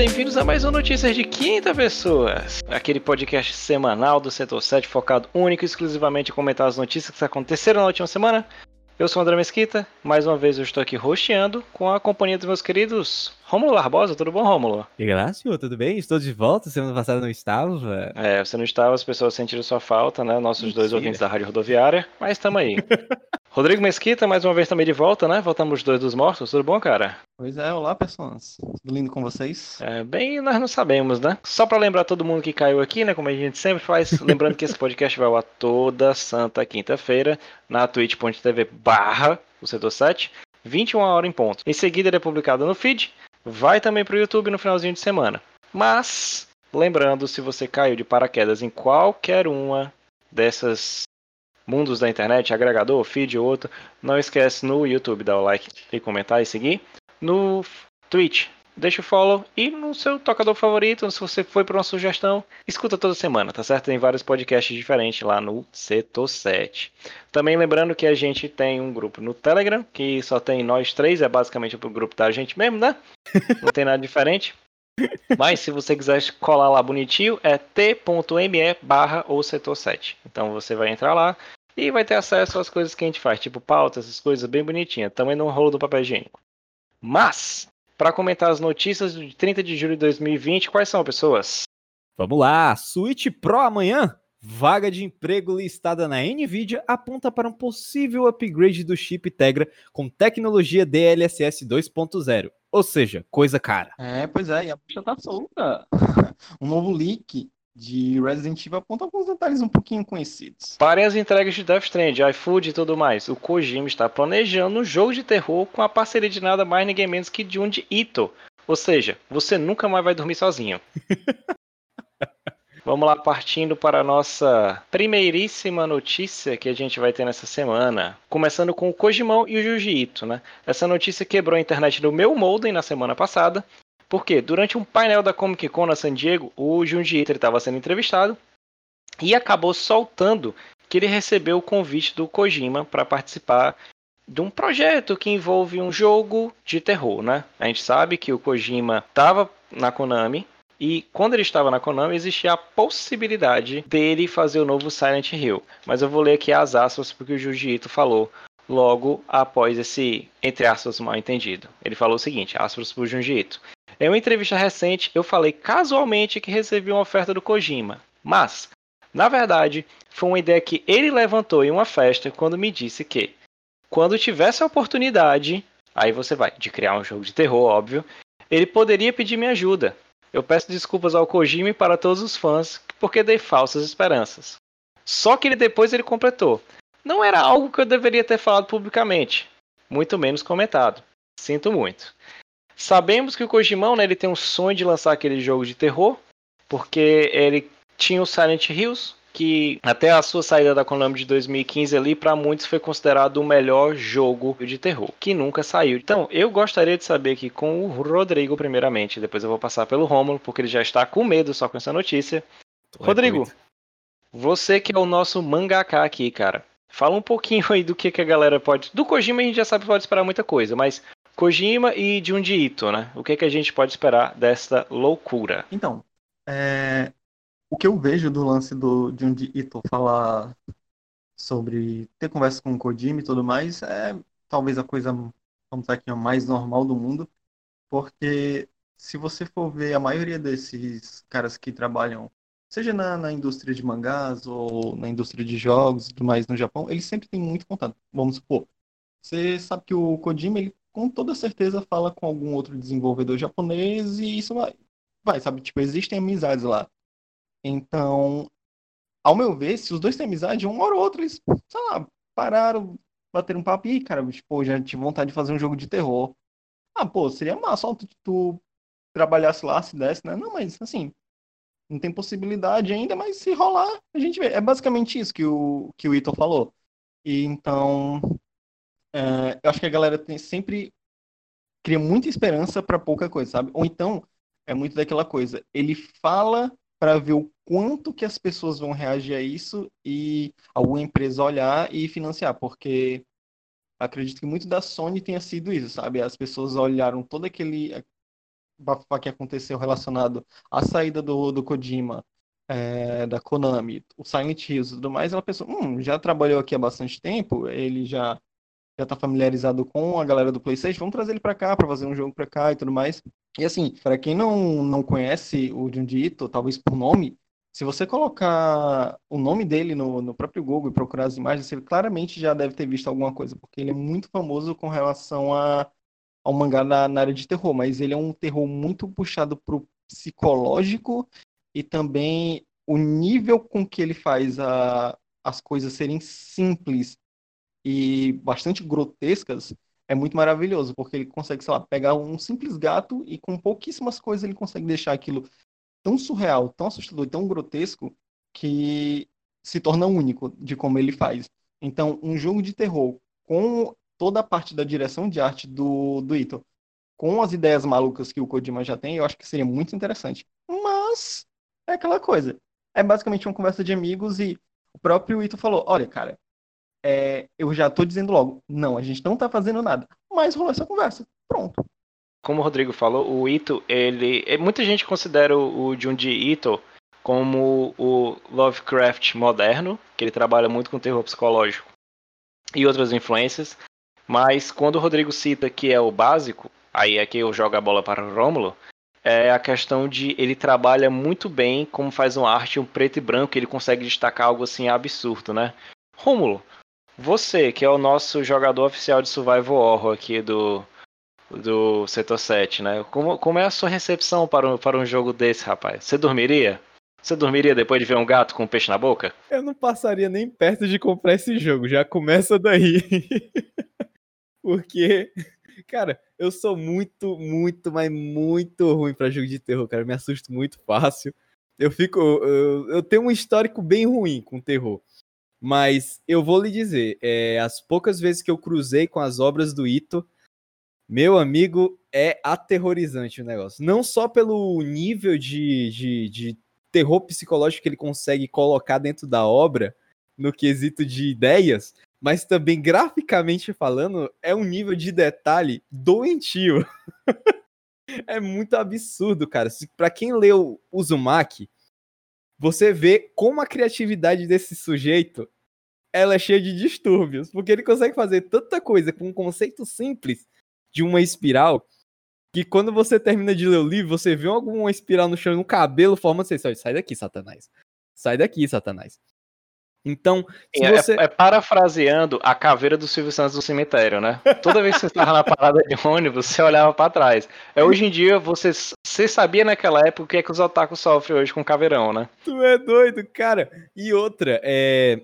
bem-vindos a mais uma Notícias de Quinta Pessoas, aquele podcast semanal do Setor 7 focado único e exclusivamente em comentar as notícias que aconteceram na última semana. Eu sou o André Mesquita, mais uma vez eu estou aqui rosteando com a companhia dos meus queridos Rômulo Barbosa. Tudo bom, Rômulo? E Grácio, tudo bem? Estou de volta, semana passada não estava. É, você não estava, as pessoas sentiram sua falta, né? Nossos Mentira. dois ouvintes da Rádio Rodoviária, mas estamos aí. Rodrigo Mesquita, mais uma vez também de volta, né? Voltamos os dois dos mortos, tudo bom, cara? Pois é, olá pessoas. Tudo lindo com vocês? É, bem, nós não sabemos, né? Só para lembrar todo mundo que caiu aqui, né? Como a gente sempre faz, lembrando que esse podcast vai ao toda santa quinta-feira na twitch.tv barra o setor 7, 21 horas em ponto. Em seguida ele é publicado no feed, vai também para o YouTube no finalzinho de semana. Mas, lembrando, se você caiu de paraquedas em qualquer uma dessas mundos da internet, agregador, feed ou outro, não esquece no YouTube dar o like e comentar e seguir. No Twitch, deixa o follow e no seu tocador favorito, se você foi para uma sugestão, escuta toda semana, tá certo? Tem vários podcasts diferentes lá no Setor 7. Também lembrando que a gente tem um grupo no Telegram, que só tem nós três, é basicamente o grupo da gente mesmo, né? Não tem nada diferente. Mas se você quiser colar lá bonitinho, é t.me barra ou setor 7. Então você vai entrar lá, e vai ter acesso às coisas que a gente faz, tipo pautas, essas coisas bem bonitinhas. Também no rolo do papel higiênico. Mas, para comentar as notícias de 30 de julho de 2020, quais são, pessoas? Vamos lá, Switch Pro amanhã. Vaga de emprego listada na Nvidia aponta para um possível upgrade do chip Tegra com tecnologia DLSS 2.0, ou seja, coisa cara. É, pois é, e a puxa tá solta. um novo leak de Resident Evil aponta alguns detalhes um pouquinho conhecidos. Parem as entregas de Death Strand, iFood e tudo mais. O Kojima está planejando um jogo de terror com a parceria de nada mais ninguém menos que Junji Ito. Ou seja, você nunca mais vai dormir sozinho. Vamos lá, partindo para a nossa primeiríssima notícia que a gente vai ter nessa semana. Começando com o Kojimão e o Ito, né? Essa notícia quebrou a internet do meu modem na semana passada porque durante um painel da Comic Con na San Diego, o Junji Ito estava sendo entrevistado e acabou soltando que ele recebeu o convite do Kojima para participar de um projeto que envolve um jogo de terror, né? A gente sabe que o Kojima estava na Konami e quando ele estava na Konami existia a possibilidade dele fazer o novo Silent Hill. Mas eu vou ler aqui as aspas porque o Junji Ito falou logo após esse, entre aspas, mal entendido. Ele falou o seguinte, aspas para o Junji Ito. Em uma entrevista recente, eu falei casualmente que recebi uma oferta do Kojima, mas, na verdade, foi uma ideia que ele levantou em uma festa quando me disse que, quando tivesse a oportunidade, aí você vai, de criar um jogo de terror, óbvio, ele poderia pedir minha ajuda. Eu peço desculpas ao Kojima e para todos os fãs, porque dei falsas esperanças. Só que ele depois ele completou. Não era algo que eu deveria ter falado publicamente, muito menos comentado. Sinto muito. Sabemos que o Kojimão, né, ele tem um sonho de lançar aquele jogo de terror, porque ele tinha o Silent Hills, que até a sua saída da Konami de 2015 ali, para muitos foi considerado o melhor jogo de terror, que nunca saiu. Então, eu gostaria de saber aqui com o Rodrigo primeiramente, depois eu vou passar pelo Romulo, porque ele já está com medo só com essa notícia. Rodrigo, você que é o nosso mangaka aqui, cara. Fala um pouquinho aí do que, que a galera pode. Do Kojima a gente já sabe que pode esperar muita coisa, mas Kojima e Junji Ito, né? O que, que a gente pode esperar desta loucura? Então, é... o que eu vejo do lance do Junji Ito falar sobre ter conversa com o Kojima e tudo mais é talvez a coisa, vamos dizer aqui, mais normal do mundo, porque se você for ver a maioria desses caras que trabalham, seja na, na indústria de mangás ou na indústria de jogos e tudo mais no Japão, eles sempre têm muito contato. Vamos supor, você sabe que o Kojima ele com toda certeza fala com algum outro desenvolvedor japonês e isso vai, vai, sabe? Tipo, existem amizades lá. Então, ao meu ver, se os dois têm amizade, uma hora ou outra eles, sei lá, pararam, bateram um papo e, cara, tipo, já tive vontade de fazer um jogo de terror. Ah, pô, seria massa, só tu, tu trabalhasse lá, se desse, né? Não, mas assim, não tem possibilidade ainda, mas se rolar, a gente vê. É basicamente isso que o, que o Ito falou. E então, é, eu acho que a galera tem sempre cria muita esperança para pouca coisa, sabe? Ou então é muito daquela coisa, ele fala para ver o quanto que as pessoas vão reagir a isso e alguma empresa olhar e financiar, porque acredito que muito da Sony tenha sido isso, sabe? As pessoas olharam todo aquele bafafá que aconteceu relacionado à saída do, do Kojima, é, da Konami, o Silent Hills e tudo mais, ela pensou, hum, já trabalhou aqui há bastante tempo, ele já já tá familiarizado com a galera do PlayStation, vamos trazer ele para cá para fazer um jogo para cá e tudo mais. E assim, para quem não, não conhece o Junji Ito, talvez por nome, se você colocar o nome dele no, no próprio Google e procurar as imagens, você claramente já deve ter visto alguma coisa, porque ele é muito famoso com relação a, ao mangá na, na área de terror, mas ele é um terror muito puxado pro psicológico e também o nível com que ele faz a, as coisas serem simples e bastante grotescas é muito maravilhoso, porque ele consegue, sei lá, pegar um simples gato e com pouquíssimas coisas ele consegue deixar aquilo tão surreal, tão assustador, tão grotesco que se torna único de como ele faz. Então, um jogo de terror com toda a parte da direção de arte do, do Ito, com as ideias malucas que o Kojima já tem, eu acho que seria muito interessante. Mas é aquela coisa. É basicamente uma conversa de amigos e o próprio Ito falou: olha, cara, é, eu já tô dizendo logo, não, a gente não tá fazendo nada. Mas rolou essa conversa. Pronto. Como o Rodrigo falou, o Ito, ele. É, muita gente considera o Junji Ito como o Lovecraft moderno, que ele trabalha muito com terror psicológico e outras influências. Mas quando o Rodrigo cita que é o básico, aí é que eu jogo a bola para o Rômulo, é a questão de ele trabalha muito bem como faz uma arte um preto e branco, ele consegue destacar algo assim absurdo, né? Rômulo, você, que é o nosso jogador oficial de Survival Horror aqui do, do Setor 7, né? Como, como é a sua recepção para um, para um jogo desse, rapaz? Você dormiria? Você dormiria depois de ver um gato com um peixe na boca? Eu não passaria nem perto de comprar esse jogo, já começa daí. Porque, cara, eu sou muito, muito, mas muito ruim para jogo de terror, cara. Eu me assusto muito fácil. Eu fico. Eu, eu tenho um histórico bem ruim com terror. Mas eu vou lhe dizer, é, as poucas vezes que eu cruzei com as obras do Ito, meu amigo, é aterrorizante o negócio. Não só pelo nível de, de, de terror psicológico que ele consegue colocar dentro da obra, no quesito de ideias, mas também graficamente falando, é um nível de detalhe doentio. é muito absurdo, cara. Para quem leu Uzumaki, você vê como a criatividade desse sujeito ela é cheia de distúrbios, porque ele consegue fazer tanta coisa com um conceito simples de uma espiral que quando você termina de ler o livro, você vê alguma espiral no chão, no cabelo, forma você sai daqui, Satanás. Sai daqui, Satanás. Então, é, você... é, parafraseando a caveira do Silvio Santos do cemitério, né? Toda vez que você estava na parada de ônibus, você olhava para trás. É hoje em dia, você, você sabia naquela época o que é que os otakus sofrem hoje com caveirão, né? Tu é doido, cara. E outra, é...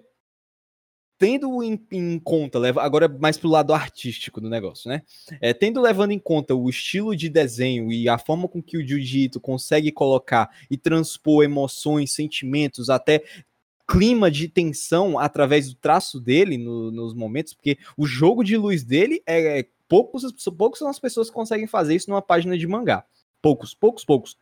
Tendo em, em conta, leva agora mais pro lado artístico do negócio, né? É, tendo levando em conta o estilo de desenho e a forma com que o Jiu-Jitsu consegue colocar e transpor emoções, sentimentos, até clima de tensão através do traço dele no, nos momentos, porque o jogo de luz dele é, é poucos, poucos são as pessoas que conseguem fazer isso numa página de mangá. Poucos, poucos, poucos.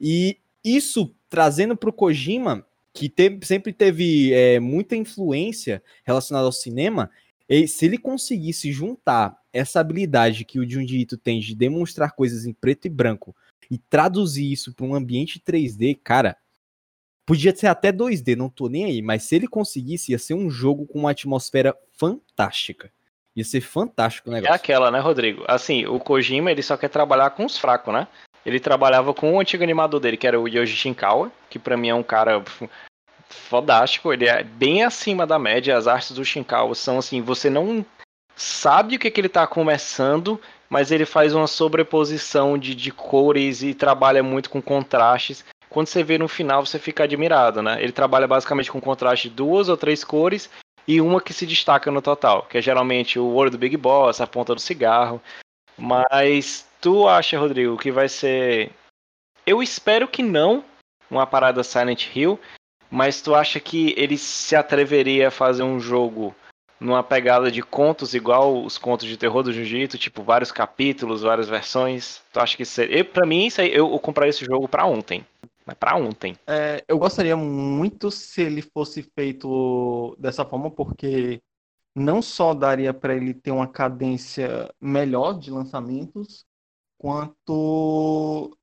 E isso trazendo para o Kojima, que sempre teve é, muita influência relacionada ao cinema, e se ele conseguisse juntar essa habilidade que o Junji Ito tem de demonstrar coisas em preto e branco e traduzir isso para um ambiente 3D, cara, Podia ser até 2D, não tô nem aí, mas se ele conseguisse, ia ser um jogo com uma atmosfera fantástica. Ia ser fantástico o é negócio. É aquela, né, Rodrigo? Assim, o Kojima, ele só quer trabalhar com os fracos, né? Ele trabalhava com o antigo animador dele, que era o Yoji Shinkawa, que para mim é um cara fodástico, ele é bem acima da média. As artes do Shinkawa são assim, você não sabe o que, que ele tá começando, mas ele faz uma sobreposição de, de cores e trabalha muito com contrastes quando você vê no final, você fica admirado, né? Ele trabalha basicamente com contraste de duas ou três cores e uma que se destaca no total, que é geralmente o olho do Big Boss, a ponta do cigarro. Mas tu acha, Rodrigo, que vai ser. Eu espero que não uma parada Silent Hill, mas tu acha que ele se atreveria a fazer um jogo numa pegada de contos igual os contos de terror do Jiu-Jitsu, tipo vários capítulos, várias versões? Tu acha que seria. Para mim, isso aí, eu, eu compraria esse jogo para ontem. Mas para ontem. É, eu gostaria muito se ele fosse feito dessa forma, porque não só daria para ele ter uma cadência melhor de lançamentos, quanto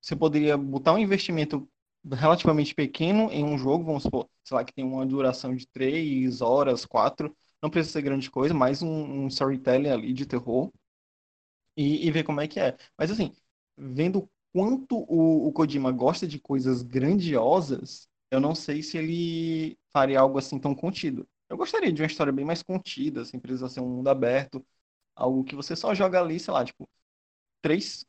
você poderia botar um investimento relativamente pequeno em um jogo, vamos supor, sei lá, que tem uma duração de três horas, quatro, não precisa ser grande coisa, mais um, um storytelling ali de terror e, e ver como é que é. Mas assim, vendo quanto o, o Kojima gosta de coisas grandiosas, eu não sei se ele faria algo assim tão contido. Eu gostaria de uma história bem mais contida, sem precisar ser um mundo aberto, algo que você só joga ali, sei lá, tipo, três,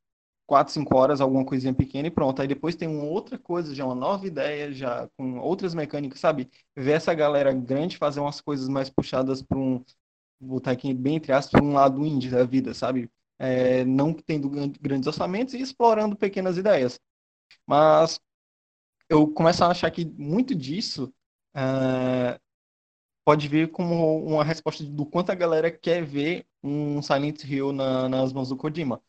quatro, cinco horas, alguma coisinha pequena e pronto. Aí depois tem uma outra coisa, já uma nova ideia, já com outras mecânicas, sabe? Ver essa galera grande fazer umas coisas mais puxadas para um, botar aqui bem entre aspas, um lado indie da vida, sabe? É, não tendo grandes orçamentos e explorando pequenas ideias. Mas eu começo a achar que muito disso é, pode vir como uma resposta do quanto a galera quer ver um Silent Hill na, nas mãos do Kojima.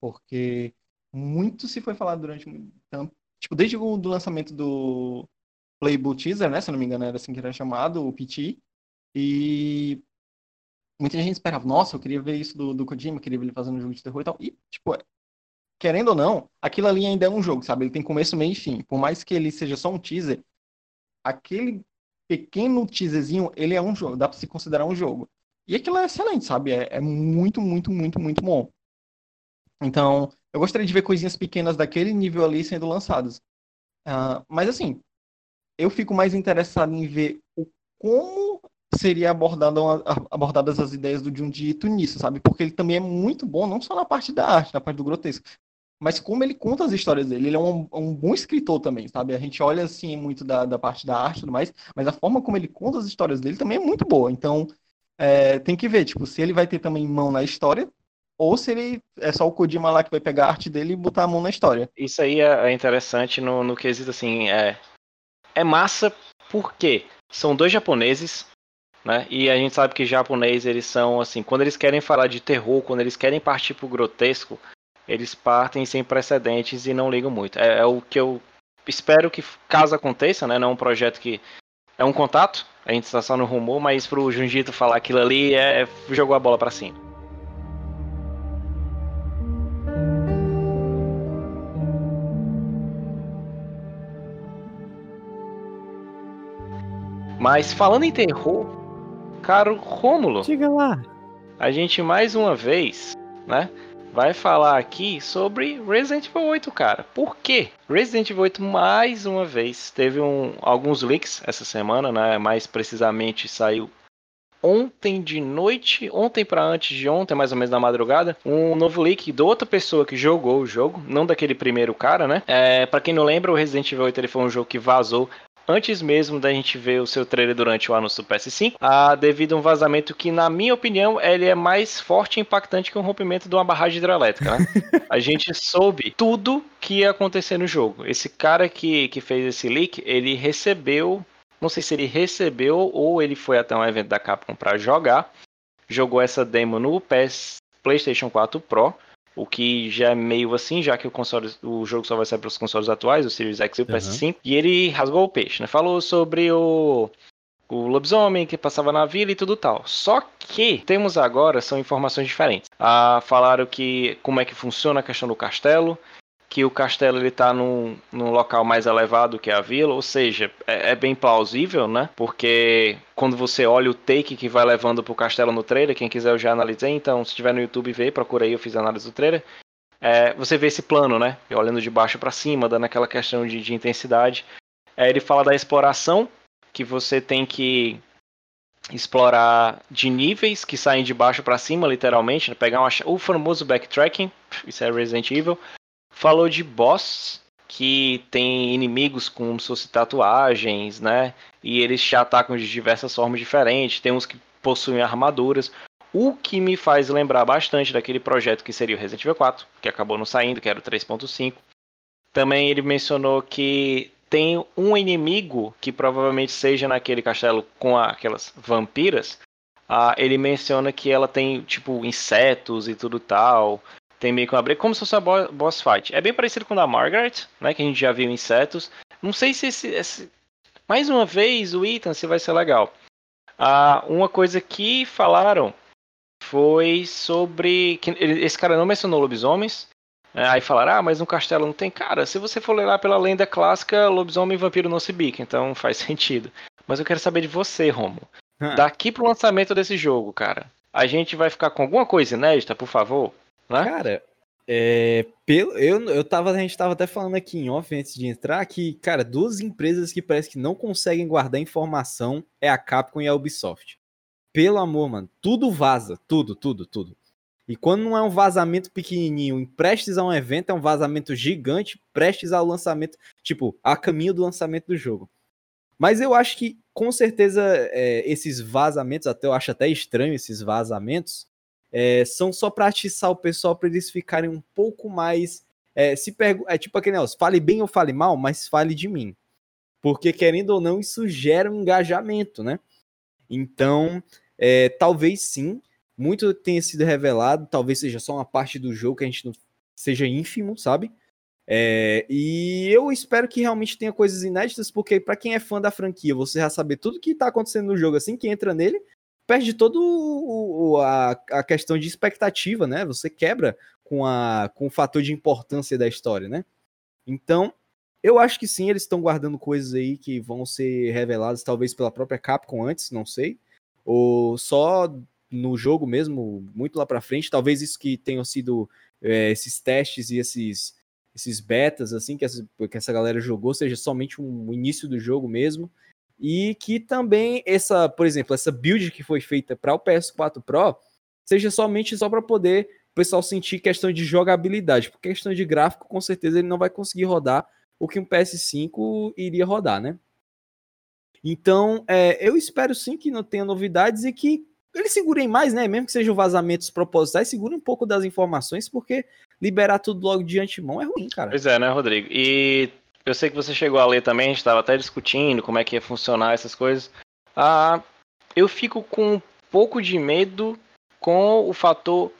Porque muito se foi falado durante tempo. Tipo, desde o do lançamento do Playbook Teaser, né? Se não me engano, era assim que era chamado, o PT. E muita gente esperava, nossa, eu queria ver isso do, do Kojima, queria ver ele fazendo um jogo de terror e tal. E, tipo, querendo ou não, aquilo ali ainda é um jogo, sabe? Ele tem começo, meio e fim. Por mais que ele seja só um teaser, aquele pequeno teaserzinho, ele é um jogo, dá pra se considerar um jogo. E aquilo é excelente, sabe? É, é muito, muito, muito, muito bom. Então, eu gostaria de ver coisinhas pequenas daquele nível ali sendo lançadas. Uh, mas assim, eu fico mais interessado em ver o como seria abordadas as ideias do Junji Ito nisso, sabe? Porque ele também é muito bom, não só na parte da arte, na parte do grotesco, mas como ele conta as histórias dele. Ele é um, um bom escritor também, sabe? A gente olha assim muito da, da parte da arte e tudo mais, mas a forma como ele conta as histórias dele também é muito boa. Então, é, tem que ver, tipo, se ele vai ter também mão na história, ou se ele é só o Kojima lá que vai pegar a arte dele e botar a mão na história. Isso aí é, é interessante no, no quesito assim, é, é massa porque são dois japoneses, né? E a gente sabe que japonês eles são assim, quando eles querem falar de terror, quando eles querem partir pro grotesco, eles partem sem precedentes e não ligam muito. É, é o que eu espero que caso aconteça, né? Não é um projeto que é um contato, a gente está só no rumor, mas pro Junjito falar aquilo ali é, é jogou a bola para cima. Mas falando em terror, caro Rômulo. Diga lá. A gente mais uma vez, né? Vai falar aqui sobre Resident Evil 8, cara. Por quê? Resident Evil 8 mais uma vez teve um, alguns leaks essa semana, né? Mais precisamente saiu ontem de noite, ontem para antes de ontem, mais ou menos na madrugada, um novo leak de outra pessoa que jogou o jogo, não daquele primeiro cara, né? É, para quem não lembra, o Resident Evil 8 ele foi um jogo que vazou antes mesmo da gente ver o seu trailer durante o anúncio do PS5, ah, devido a um vazamento que, na minha opinião, ele é mais forte e impactante que um rompimento de uma barragem hidrelétrica, né? a gente soube tudo que ia acontecer no jogo. Esse cara que, que fez esse leak, ele recebeu, não sei se ele recebeu ou ele foi até um evento da Capcom para jogar, jogou essa demo no PS PlayStation 4 Pro, o que já é meio assim, já que o console, o jogo só vai sair para os consoles atuais, o Series X e o PS5. Uhum. E ele rasgou o peixe, né? Falou sobre o o lobisomem que passava na vila e tudo tal. Só que temos agora são informações diferentes. Ah, falaram que como é que funciona a questão do castelo, que o castelo ele tá num, num local mais elevado que a vila, ou seja, é, é, bem plausível, né? Porque quando você olha o take que vai levando pro castelo no trailer, quem quiser eu já analisei, então se tiver no YouTube vê, procura aí, eu fiz a análise do trailer. É, você vê esse plano, né? Olhando de baixo para cima, dando aquela questão de, de intensidade. É, ele fala da exploração, que você tem que explorar de níveis que saem de baixo para cima, literalmente, né? pegar uma, o famoso backtracking, isso é Resident Evil, Falou de boss, que tem inimigos com suas tatuagens, né? E eles te atacam de diversas formas diferentes. Tem uns que possuem armaduras. O que me faz lembrar bastante daquele projeto que seria o Resident Evil 4, que acabou não saindo, que era o 3.5. Também ele mencionou que tem um inimigo que provavelmente seja naquele castelo com aquelas vampiras. Ah, ele menciona que ela tem tipo insetos e tudo tal tem meio que uma briga, como se fosse uma boss fight. É bem parecido com o da Margaret, né? Que a gente já viu insetos. Não sei se esse, esse... mais uma vez o Ethan se vai ser legal. Ah, uma coisa que falaram foi sobre que esse cara não mencionou lobisomens, É, aí falaram, ah, mas no castelo não tem. Cara, se você for ler lá pela lenda clássica, lobisomem e vampiro não se bica, então faz sentido. Mas eu quero saber de você, Romo. Hum. Daqui pro lançamento desse jogo, cara, a gente vai ficar com alguma coisa inédita, por favor? Cara, é, pelo, eu, eu tava, a gente tava até falando aqui em off antes de entrar que, cara, duas empresas que parece que não conseguem guardar informação é a Capcom e a Ubisoft. Pelo amor, mano, tudo vaza, tudo, tudo, tudo. E quando não é um vazamento pequenininho, prestes a um evento, é um vazamento gigante, prestes ao lançamento, tipo, a caminho do lançamento do jogo. Mas eu acho que, com certeza, é, esses vazamentos, até eu acho até estranho esses vazamentos, é, são só para atiçar o pessoal para eles ficarem um pouco mais. É, se pergu é tipo aquele negócio, fale bem ou fale mal, mas fale de mim. Porque, querendo ou não, isso gera um engajamento, né? Então, é, talvez sim, muito tenha sido revelado, talvez seja só uma parte do jogo que a gente não seja ínfimo, sabe? É, e eu espero que realmente tenha coisas inéditas, porque para quem é fã da franquia, você já saber tudo que tá acontecendo no jogo assim que entra nele, perde todo o, a, a questão de expectativa, né? Você quebra com, a, com o fator de importância da história, né? Então, eu acho que sim, eles estão guardando coisas aí que vão ser reveladas, talvez pela própria Capcom antes, não sei. Ou só no jogo mesmo, muito lá para frente. Talvez isso que tenham sido é, esses testes e esses, esses betas, assim, que essa, que essa galera jogou, seja somente um início do jogo mesmo. E que também essa, por exemplo, essa build que foi feita para o PS4 Pro seja somente só para poder o pessoal sentir questão de jogabilidade, porque questão de gráfico, com certeza ele não vai conseguir rodar o que um PS5 iria rodar, né? Então, é, eu espero sim que não tenha novidades e que eles segurem mais, né? Mesmo que sejam vazamentos propositais, segurem um pouco das informações, porque liberar tudo logo de antemão é ruim, cara. Pois é, né, Rodrigo? E eu sei que você chegou a ler também, a gente estava até discutindo como é que ia funcionar essas coisas. Ah, eu fico com um pouco de medo com o fator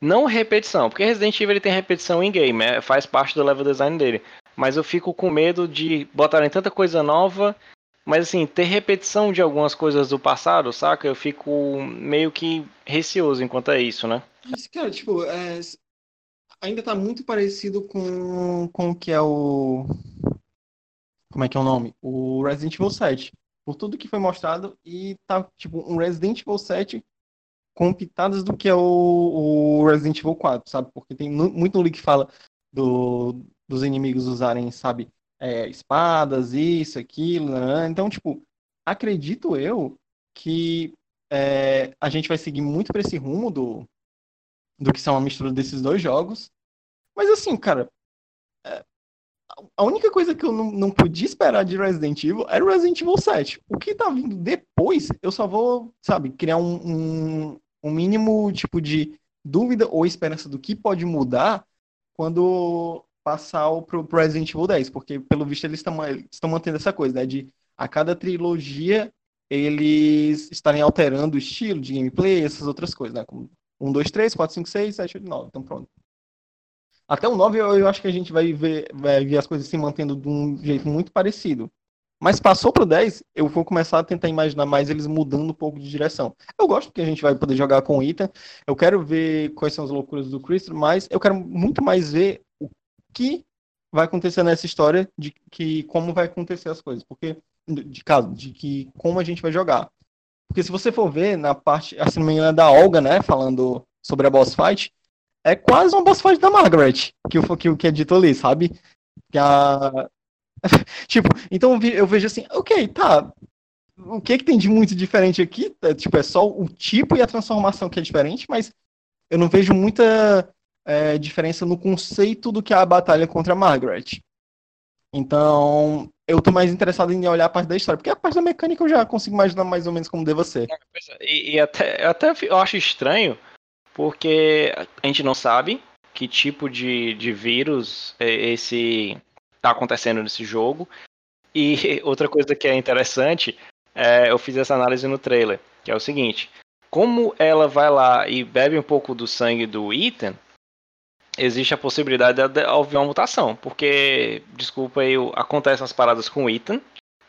não repetição, porque Resident Evil ele tem repetição em game, é, faz parte do level design dele. Mas eu fico com medo de botarem tanta coisa nova mas assim, ter repetição de algumas coisas do passado, saca? Eu fico meio que receoso enquanto é isso, né? Mas, cara, tipo, é... ainda tá muito parecido com, com o que é o. Como é que é o nome? O Resident Evil 7. Por tudo que foi mostrado, e tá, tipo, um Resident Evil 7 com pitadas do que é o, o Resident Evil 4, sabe? Porque tem muito no que fala do, dos inimigos usarem, sabe? é, espadas, isso, aquilo, né? Então, tipo, acredito eu que é, a gente vai seguir muito para esse rumo do, do que são a mistura desses dois jogos. Mas assim, cara, a única coisa que eu não, não podia esperar de Resident Evil era o Resident Evil 7. O que tá vindo depois, eu só vou, sabe, criar um, um, um mínimo tipo de dúvida ou esperança do que pode mudar quando passar o pro, Resident Evil 10, porque pelo visto eles estão mantendo essa coisa, né? De a cada trilogia eles estarem alterando o estilo de gameplay, essas outras coisas, né? Como 1, 2, 3, 4, 5, 6, 7, 8, 9. Então pronto. Até o 9 eu, eu acho que a gente vai ver, vai ver as coisas se mantendo de um jeito muito parecido. Mas passou pro 10, eu vou começar a tentar imaginar mais eles mudando um pouco de direção. Eu gosto porque a gente vai poder jogar com o Ethan. Eu quero ver quais são as loucuras do Chris, mas eu quero muito mais ver que vai acontecer nessa história de que como vai acontecer as coisas, porque de caso de que como a gente vai jogar. Porque se você for ver na parte, assim, da Olga, né, falando sobre a boss fight, é quase uma boss fight da Margaret, que o que, que é dito ali, sabe? Que a tipo, então eu vejo assim, OK, tá. O que que tem de muito diferente aqui? É, tipo, é só o tipo e a transformação que é diferente, mas eu não vejo muita é, diferença no conceito do que é a batalha contra a Margaret. Então, eu tô mais interessado em olhar a parte da história, porque a parte da mecânica eu já consigo imaginar mais ou menos como deva ser. É, é, e, e até, até eu acho estranho, porque a gente não sabe que tipo de, de vírus esse tá acontecendo nesse jogo. E outra coisa que é interessante, é, eu fiz essa análise no trailer, que é o seguinte: como ela vai lá e bebe um pouco do sangue do Ethan, existe a possibilidade de haver uma mutação. Porque, desculpa aí, acontecem as paradas com o Ethan.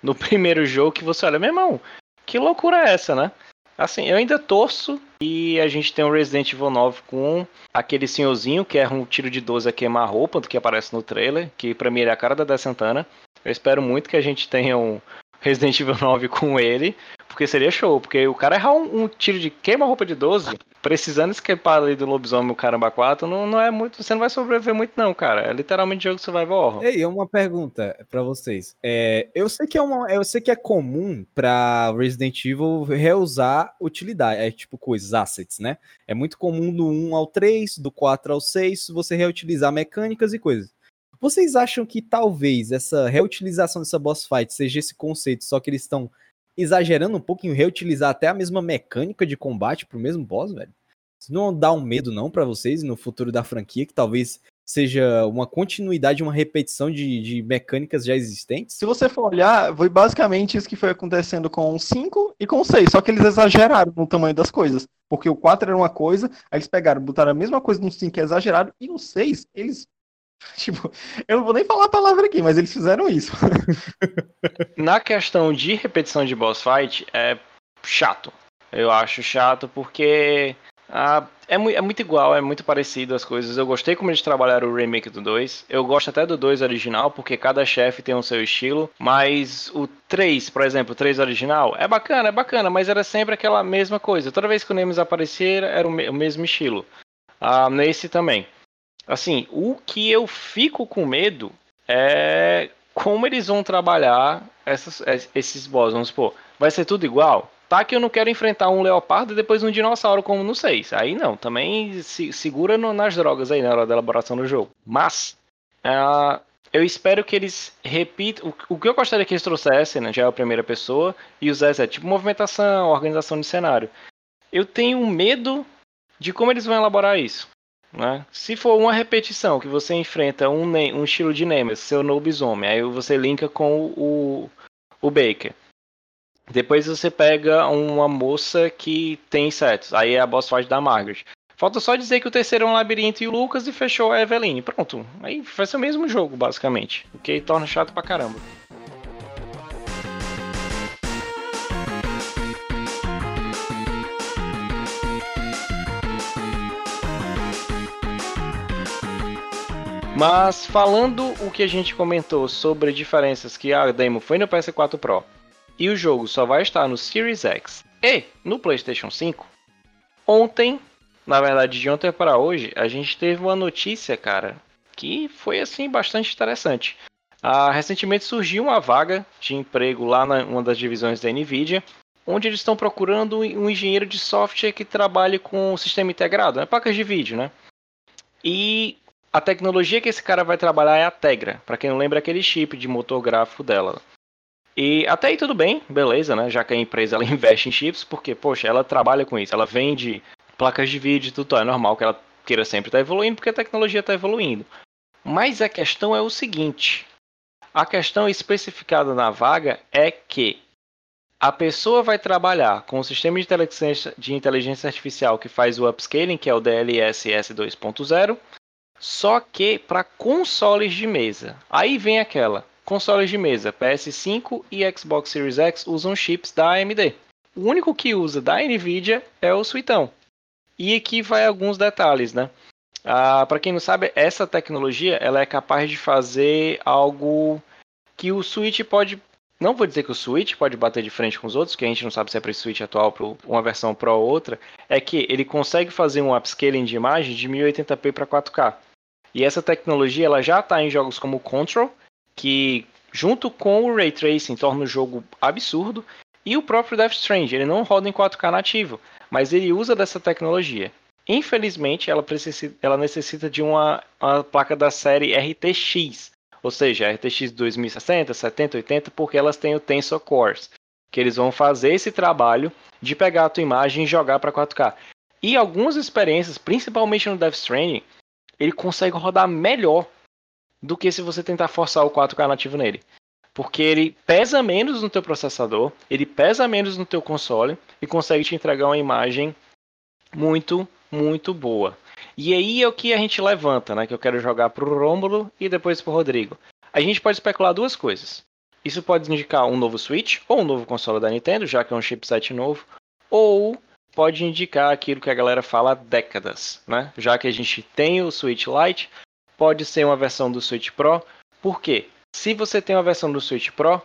No primeiro jogo que você olha, meu irmão, que loucura é essa, né? Assim, eu ainda torço e a gente tem um Resident Evil 9 com aquele senhorzinho que é um tiro de 12 a queimar-roupa, do que aparece no trailer, que pra mim ele é a cara da Dé Santana. Eu espero muito que a gente tenha um Resident Evil 9 com ele, porque seria show, porque o cara errar um, um tiro de queima-roupa de 12, precisando escapar ali do lobisomem o caramba 4, não, não é muito. Você não vai sobreviver muito, não, cara. É literalmente jogo survival horror. Ei, uma pergunta para vocês. É, eu sei que é uma, eu sei que é comum para Resident Evil reusar utilidade, é tipo coisas, assets, né? É muito comum do 1 ao 3, do 4 ao 6, você reutilizar mecânicas e coisas. Vocês acham que talvez essa reutilização dessa boss fight seja esse conceito, só que eles estão exagerando um pouco em reutilizar até a mesma mecânica de combate pro mesmo boss, velho? Isso não dá um medo não para vocês no futuro da franquia, que talvez seja uma continuidade, uma repetição de, de mecânicas já existentes? Se você for olhar, foi basicamente isso que foi acontecendo com o 5 e com o 6, só que eles exageraram no tamanho das coisas. Porque o 4 era uma coisa, aí eles pegaram, botaram a mesma coisa no 5 que é exagerado, e no 6 eles Tipo, eu não vou nem falar a palavra aqui, mas eles fizeram isso. Na questão de repetição de boss fight, é chato. Eu acho chato porque ah, é, mu é, muito igual, é muito parecido as coisas. Eu gostei como eles trabalharam o remake do 2. Eu gosto até do 2 original, porque cada chefe tem o seu estilo. Mas o 3, por exemplo, o 3 original, é bacana, é bacana, mas era sempre aquela mesma coisa. Toda vez que o Nemesis aparecia, era o, me o mesmo estilo. Ah, nesse também. Assim, o que eu fico com medo é como eles vão trabalhar essas, esses boss. Vamos supor, vai ser tudo igual? Tá que eu não quero enfrentar um leopardo e depois um dinossauro como no 6. Aí não, também se, segura no, nas drogas aí na hora da elaboração do jogo. Mas, uh, eu espero que eles repitam. O, o, que eu gostaria que eles trouxessem, né, já é a primeira pessoa, e o Zé é tipo movimentação, organização de cenário. Eu tenho medo de como eles vão elaborar isso. Né? Se for uma repetição que você enfrenta um, um estilo de Nemesis, seu lobisomem, aí você linka com o, o Baker. Depois você pega uma moça que tem insetos, aí é a boss fight da Margaret. Falta só dizer que o terceiro é um labirinto e o Lucas e fechou a Eveline. Pronto. Aí vai ser o mesmo jogo, basicamente. O que torna chato pra caramba. Mas falando o que a gente comentou sobre diferenças que a demo foi no PS4 Pro e o jogo só vai estar no Series X e no PlayStation 5, ontem, na verdade de ontem para hoje, a gente teve uma notícia, cara, que foi assim bastante interessante. Ah, recentemente surgiu uma vaga de emprego lá na uma das divisões da Nvidia, onde eles estão procurando um engenheiro de software que trabalhe com o sistema integrado, né, placas de vídeo, né? E a tecnologia que esse cara vai trabalhar é a Tegra. Para quem não lembra, é aquele chip de motor gráfico dela. E até aí tudo bem, beleza, né? Já que a empresa ela investe em chips, porque, poxa, ela trabalha com isso, ela vende placas de vídeo e tudo, é normal que ela queira sempre estar tá evoluindo, porque a tecnologia está evoluindo. Mas a questão é o seguinte: a questão especificada na vaga é que a pessoa vai trabalhar com o sistema de inteligência, de inteligência artificial que faz o upscaling, que é o DLSS 2.0, só que para consoles de mesa. Aí vem aquela. Consoles de mesa, PS5 e Xbox Series X usam chips da AMD. O único que usa da Nvidia é o Suitão. E aqui vai alguns detalhes, né? Ah, para quem não sabe, essa tecnologia ela é capaz de fazer algo que o Switch pode. Não vou dizer que o Switch pode bater de frente com os outros, que a gente não sabe se é para esse Switch atual para uma versão Pro ou outra. É que ele consegue fazer um upscaling de imagem de 1080p para 4K. E essa tecnologia ela já está em jogos como Control, que junto com o Ray Tracing torna o jogo absurdo, e o próprio Death Strange, ele não roda em 4K nativo, mas ele usa dessa tecnologia. Infelizmente, ela, precisa, ela necessita de uma, uma placa da série RTX, ou seja, RTX 2060, 70, 80, porque elas têm o Tensor Cores, que eles vão fazer esse trabalho de pegar a tua imagem e jogar para 4K. E algumas experiências, principalmente no Death Stranding, ele consegue rodar melhor do que se você tentar forçar o 4K nativo nele. Porque ele pesa menos no teu processador, ele pesa menos no teu console e consegue te entregar uma imagem muito, muito boa. E aí é o que a gente levanta, né? Que eu quero jogar pro Rômulo e depois pro Rodrigo. A gente pode especular duas coisas. Isso pode indicar um novo Switch ou um novo console da Nintendo, já que é um chipset novo, ou pode indicar aquilo que a galera fala há décadas, né? Já que a gente tem o Switch Lite, pode ser uma versão do Switch Pro. Por quê? Se você tem uma versão do Switch Pro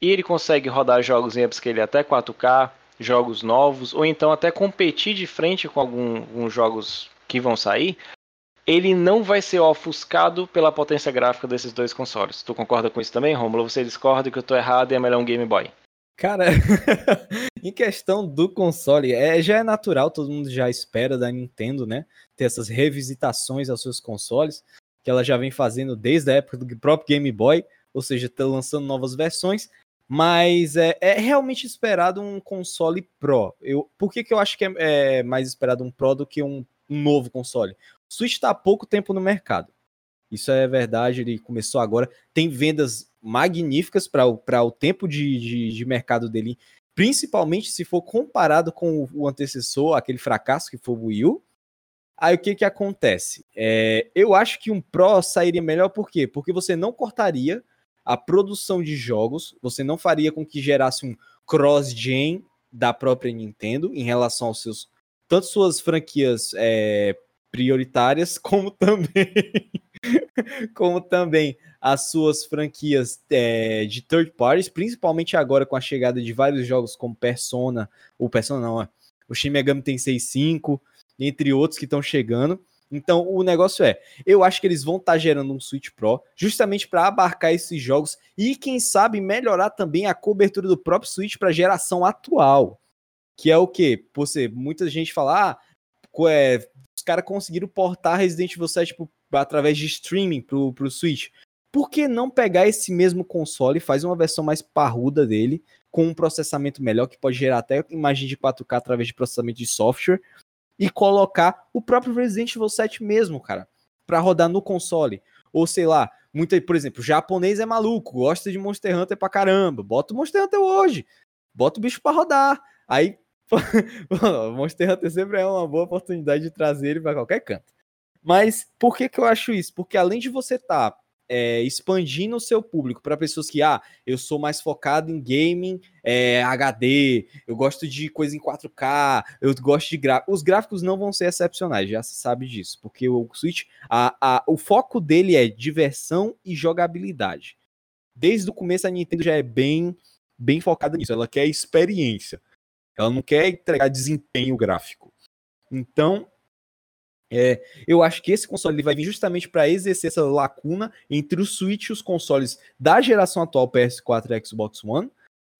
e ele consegue rodar jogos em upscale até 4K, jogos novos, ou então até competir de frente com algum, alguns jogos que vão sair, ele não vai ser ofuscado pela potência gráfica desses dois consoles. Tu concorda com isso também, Romulo? Você discorda que eu tô errado e é melhor um Game Boy? Cara, em questão do console, é, já é natural, todo mundo já espera da Nintendo, né? Ter essas revisitações aos seus consoles, que ela já vem fazendo desde a época do próprio Game Boy, ou seja, tá lançando novas versões. Mas é, é, realmente esperado um console Pro. Eu, por que, que eu acho que é, é mais esperado um Pro do que um, um novo console? O Switch está há pouco tempo no mercado. Isso é verdade, ele começou agora. Tem vendas magníficas para o tempo de, de, de, mercado dele, principalmente se for comparado com o, antecessor, aquele fracasso que foi o Wii U. Aí o que, que acontece? É, eu acho que um Pro sairia melhor, por quê? Porque você não cortaria a produção de jogos, você não faria com que gerasse um cross-gen da própria Nintendo em relação aos seus tanto suas franquias é, prioritárias, como também como também as suas franquias é, de third parties, principalmente agora com a chegada de vários jogos como Persona, o Persona não, é, o Shin Megami Tensei 5, entre outros que estão chegando. Então, o negócio é, eu acho que eles vão estar tá gerando um Switch Pro justamente para abarcar esses jogos e quem sabe melhorar também a cobertura do próprio Switch para a geração atual. Que é o que? Você, muita gente fala, ah, é, os caras conseguiram portar Resident Evil 7 pro, através de streaming pro, pro Switch. Por que não pegar esse mesmo console e fazer uma versão mais parruda dele, com um processamento melhor, que pode gerar até imagem de 4K através de processamento de software, e colocar o próprio Resident Evil 7 mesmo, cara, para rodar no console. Ou sei lá, muita, por exemplo, japonês é maluco, gosta de Monster Hunter pra caramba. Bota o Monster Hunter hoje. Bota o bicho para rodar. Aí Monster Hunter sempre é uma boa oportunidade de trazer ele para qualquer canto. Mas por que, que eu acho isso? Porque além de você estar tá, é, expandindo o seu público para pessoas que, ah, eu sou mais focado em gaming é, HD, eu gosto de coisa em 4K, eu gosto de gráficos. Os gráficos não vão ser excepcionais, já se sabe disso, porque o Switch, a, a, o foco dele é diversão e jogabilidade. Desde o começo a Nintendo já é bem, bem focada nisso, ela quer experiência. Ela não quer entregar desempenho gráfico. Então, é, eu acho que esse console vai vir justamente para exercer essa lacuna entre o Switch e os consoles da geração atual PS4 e Xbox One,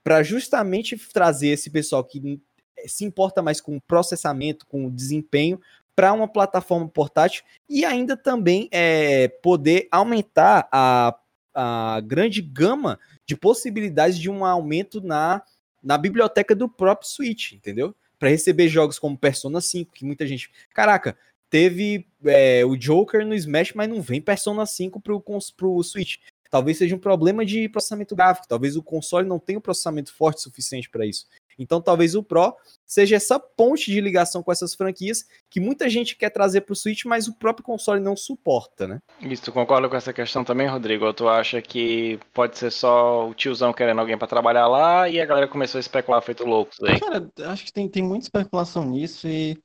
para justamente trazer esse pessoal que se importa mais com o processamento, com o desempenho, para uma plataforma portátil e ainda também é, poder aumentar a, a grande gama de possibilidades de um aumento na na biblioteca do próprio Switch, entendeu? Para receber jogos como Persona 5, que muita gente. Caraca, teve é, o Joker no Smash, mas não vem Persona 5 pro, pro Switch. Talvez seja um problema de processamento gráfico, talvez o console não tenha um processamento forte o suficiente para isso. Então talvez o Pro seja essa ponte de ligação com essas franquias que muita gente quer trazer para o Switch, mas o próprio console não suporta, né? Isso, tu concorda com essa questão também, Rodrigo? Ou tu acha que pode ser só o tiozão querendo alguém para trabalhar lá e a galera começou a especular feito loucos aí? Cara, acho que tem, tem muita especulação nisso e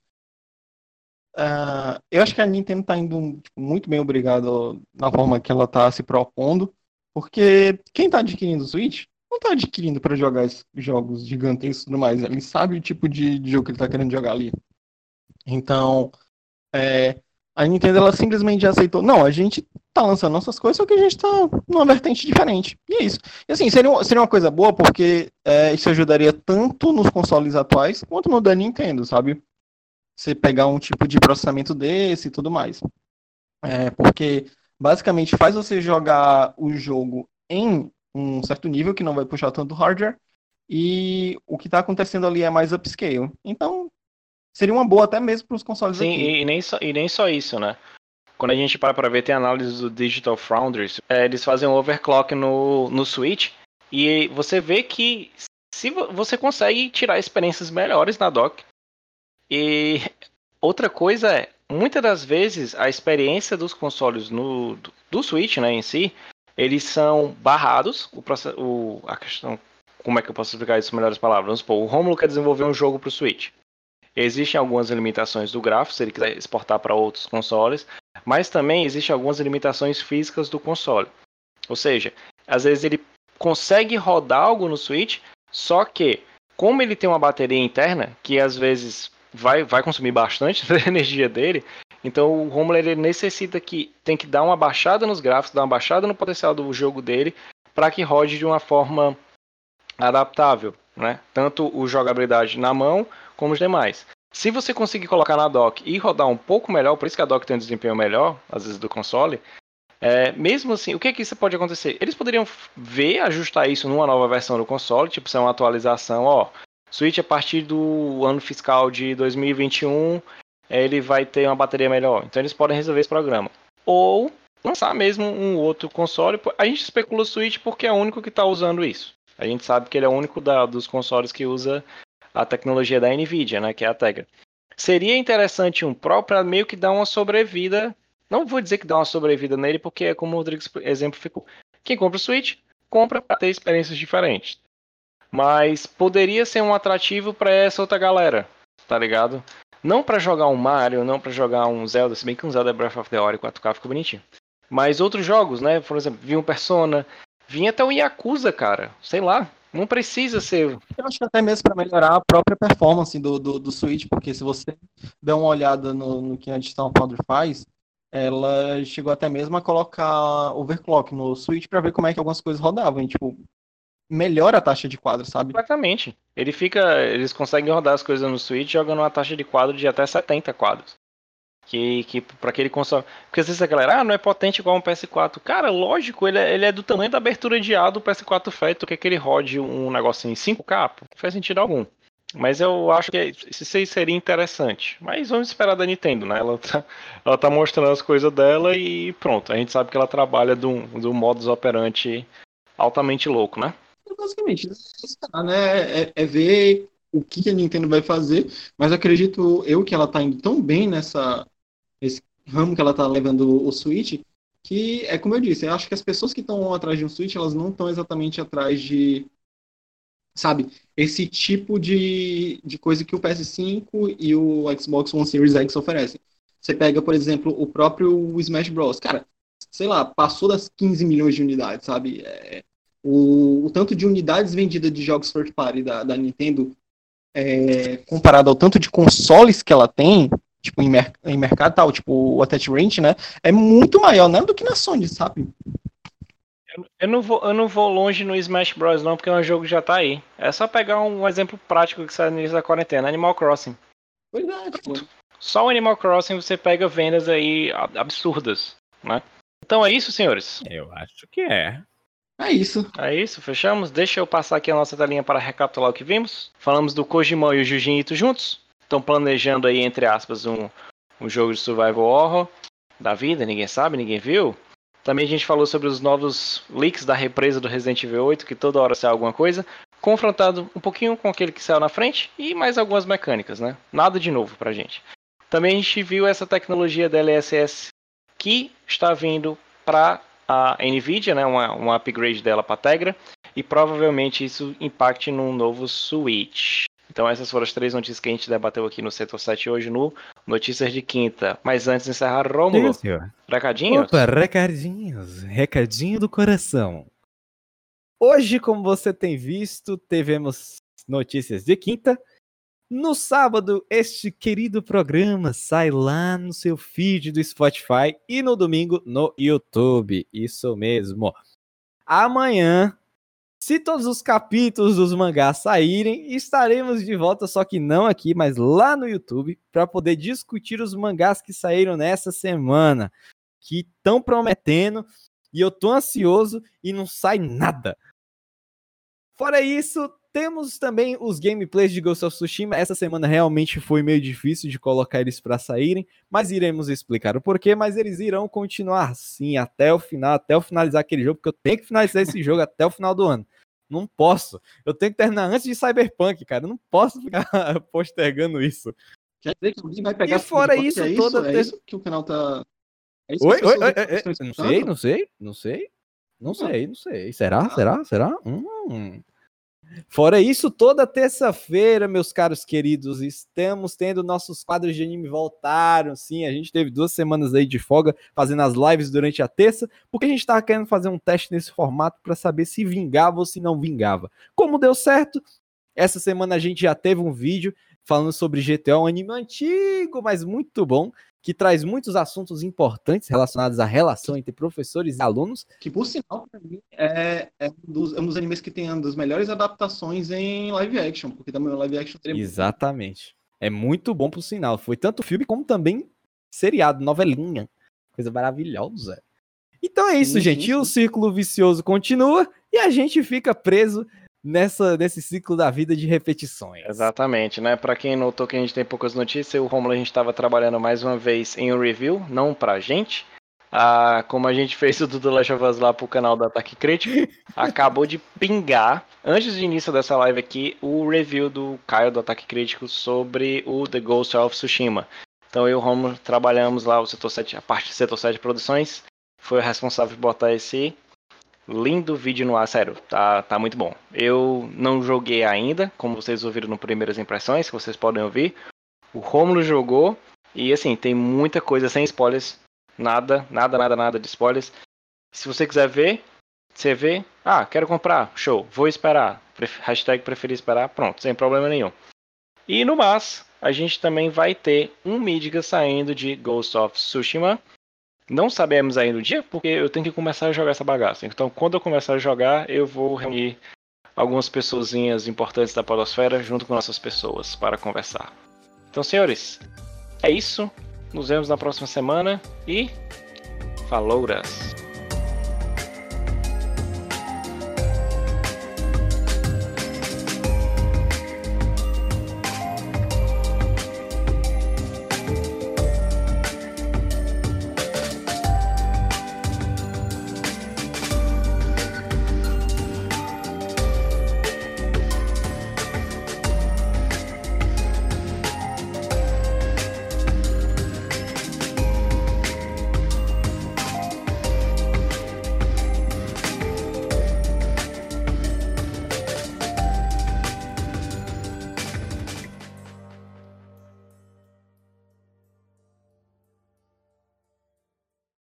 Uh, eu acho que a Nintendo está indo tipo, muito bem obrigado na forma que ela está se propondo, porque quem está adquirindo o Switch não tá adquirindo para jogar jogos gigantescos e tudo mais. Ele sabe o tipo de, de jogo que ele tá querendo jogar ali. Então, é, a Nintendo ela simplesmente aceitou. Não, a gente tá lançando nossas coisas, só que a gente tá numa vertente diferente. E é isso. E assim, seria, seria uma coisa boa porque é, isso ajudaria tanto nos consoles atuais quanto no da Nintendo, sabe? Você pegar um tipo de processamento desse e tudo mais. É, porque basicamente faz você jogar o jogo em um certo nível que não vai puxar tanto hardware e o que está acontecendo ali é mais upscale. Então, seria uma boa até mesmo para os consoles Sim, aqui. E, nem só, e nem só isso, né? Quando a gente para para ver, tem análise do Digital Foundries, é, eles fazem um overclock no, no Switch e você vê que se você consegue tirar experiências melhores na dock. E outra coisa é, muitas das vezes a experiência dos consoles no, do, do Switch, né, em si, eles são barrados, o, o, a questão como é que eu posso explicar isso em melhores palavras? Vamos supor, o Romulo quer desenvolver um jogo para o Switch. Existem algumas limitações do gráfico, se ele quiser exportar para outros consoles, mas também existem algumas limitações físicas do console. Ou seja, às vezes ele consegue rodar algo no Switch, só que, como ele tem uma bateria interna, que às vezes vai, vai consumir bastante da energia dele, então o Romulo ele necessita que tem que dar uma baixada nos gráficos, dar uma baixada no potencial do jogo dele, para que rode de uma forma adaptável, né? Tanto o jogabilidade na mão como os demais. Se você conseguir colocar na dock e rodar um pouco melhor, por isso que a dock tem um desempenho melhor, às vezes, do console, é, mesmo assim, o que é que isso pode acontecer? Eles poderiam ver, ajustar isso numa nova versão do console, tipo, ser uma atualização, ó, Switch a partir do ano fiscal de 2021, ele vai ter uma bateria melhor. Então eles podem resolver esse programa. Ou lançar mesmo um outro console. A gente especula o Switch porque é o único que está usando isso. A gente sabe que ele é o único da, dos consoles que usa a tecnologia da Nvidia, né, que é a Tegra. Seria interessante um Pro para meio que dar uma sobrevida. Não vou dizer que dá uma sobrevida nele, porque é como o Rodrigo exemplificou. Quem compra o Switch, compra para ter experiências diferentes. Mas poderia ser um atrativo para essa outra galera, tá ligado? Não para jogar um Mario, não para jogar um Zelda, se bem que um Zelda Breath of the Wild 4K ficou bonitinho. Mas outros jogos, né? Por exemplo, vinha um Persona, vinha até o Yakuza, cara. Sei lá, não precisa ser. Eu acho que até mesmo para melhorar a própria performance do, do, do Switch, porque se você der uma olhada no, no que a Digital Foundry faz, ela chegou até mesmo a colocar overclock no Switch para ver como é que algumas coisas rodavam. E, tipo, melhora a taxa de quadro, sabe? Exatamente. Ele fica. Eles conseguem rodar as coisas no Switch jogando uma taxa de quadro de até 70 quadros. Que, que para aquele console. Porque às vezes a galera, ah, não é potente igual um PS4. Cara, lógico, ele é, ele é do tamanho da abertura de A do PS4 Fat, que é que ele rode um negócio em 5K? Não faz sentido algum. Mas eu acho que isso seria interessante. Mas vamos esperar da Nintendo, né? Ela tá, ela tá mostrando as coisas dela e pronto. A gente sabe que ela trabalha do, do modus operandi altamente louco, né? Basicamente, né? É, é, ver o que a Nintendo vai fazer, mas acredito eu que ela tá indo tão bem nessa nesse ramo que ela tá levando o Switch, que é como eu disse, eu acho que as pessoas que estão atrás de um Switch, elas não estão exatamente atrás de sabe, esse tipo de, de coisa que o PS5 e o Xbox One Series X oferecem. Você pega, por exemplo, o próprio Smash Bros. Cara, sei lá, passou das 15 milhões de unidades, sabe? É, o, o tanto de unidades vendidas de jogos third party da, da Nintendo é, comparado ao tanto de consoles que ela tem, tipo, em, mer em mercado tal, tipo, o attach rate, né, é muito maior, né, do que na Sony, sabe? Eu não, vou, eu não vou longe no Smash Bros. não, porque o jogo já tá aí. É só pegar um exemplo prático que sai no início da quarentena, Animal Crossing. Pois é, tipo... Só o Animal Crossing você pega vendas aí absurdas, né? Então é isso, senhores? Eu acho que é. É isso. É isso, fechamos? Deixa eu passar aqui a nossa telinha para recapitular o que vimos. Falamos do Kojimão e o Jujinito juntos. Estão planejando aí, entre aspas, um, um jogo de survival horror da vida, ninguém sabe, ninguém viu. Também a gente falou sobre os novos leaks da represa do Resident Evil 8, que toda hora sai alguma coisa. Confrontado um pouquinho com aquele que saiu na frente e mais algumas mecânicas, né? Nada de novo pra gente. Também a gente viu essa tecnologia da LSS que está vindo para a Nvidia, né, uma, um upgrade dela para Tegra, e provavelmente isso impacte num novo Switch. Então essas foram as três notícias que a gente debateu aqui no Setor 7 hoje no Notícias de Quinta. Mas antes de encerrar, Romulo, recadinhos? Opa, recadinhos, recadinho do coração. Hoje, como você tem visto, tivemos notícias de quinta, no sábado, este querido programa sai lá no seu feed do Spotify e no domingo no YouTube. Isso mesmo. Amanhã, se todos os capítulos dos mangás saírem, estaremos de volta, só que não aqui, mas lá no YouTube, para poder discutir os mangás que saíram nessa semana, que estão prometendo, e eu tô ansioso e não sai nada. Fora isso, temos também os gameplays de Ghost of Tsushima. Essa semana realmente foi meio difícil de colocar eles para saírem, mas iremos explicar o porquê. Mas eles irão continuar sim até o final, até eu finalizar aquele jogo, porque eu tenho que finalizar esse jogo até o final do ano. Não posso. Eu tenho que terminar antes de Cyberpunk, cara. Eu não posso ficar postergando isso. Quer dizer que alguém vai pegar. E fora isso, é toda. Isso? É isso que o canal tá. É oi, oi, oi, oi, Não sei, não sei, não sei. Não sei, não sei. Será? Ah. Será? Será? Hum. Fora isso, toda terça-feira, meus caros queridos, estamos tendo nossos quadros de anime voltaram. Sim, a gente teve duas semanas aí de folga fazendo as lives durante a terça, porque a gente estava querendo fazer um teste nesse formato para saber se vingava ou se não vingava. Como deu certo, essa semana a gente já teve um vídeo falando sobre GTA, um anime antigo, mas muito bom, que traz muitos assuntos importantes relacionados à relação entre professores e alunos. Que, por sinal, para mim, é, é, um dos, é um dos animes que tem uma das melhores adaptações em live action, porque também o live action tem Exatamente. É muito bom, por sinal. Foi tanto filme como também seriado, novelinha. Coisa maravilhosa. Então é isso, sim, gente. Sim. o círculo vicioso continua e a gente fica preso nessa, nesse ciclo da vida de repetições. Exatamente, né? Para quem notou que a gente tem poucas notícias, o Romulo a gente estava trabalhando mais uma vez em um review, não pra gente. Ah, como a gente fez o do Last of Us lá pro canal do Ataque Crítico, acabou de pingar, antes do início dessa live aqui, o review do Caio do Ataque Crítico sobre o The Ghost of Tsushima. Então eu e o Romulo trabalhamos lá o setor 7, a parte do setor 7 produções, foi o responsável por botar esse lindo vídeo no ar, sério, tá, tá muito bom. Eu não joguei ainda, como vocês ouviram no Primeiras Impressões, que vocês podem ouvir. O Romulo jogou, e assim, tem muita coisa sem spoilers, nada, nada, nada, nada de spoilers. Se você quiser ver, você vê, ah, quero comprar, show, vou esperar, hashtag preferir esperar, pronto, sem problema nenhum. E no mais, a gente também vai ter um Midga saindo de Ghost of Tsushima, não sabemos ainda o dia, porque eu tenho que começar a jogar essa bagaça. Então, quando eu começar a jogar, eu vou reunir algumas pessoas importantes da Podosfera junto com nossas pessoas para conversar. Então, senhores, é isso. Nos vemos na próxima semana e. Falouras!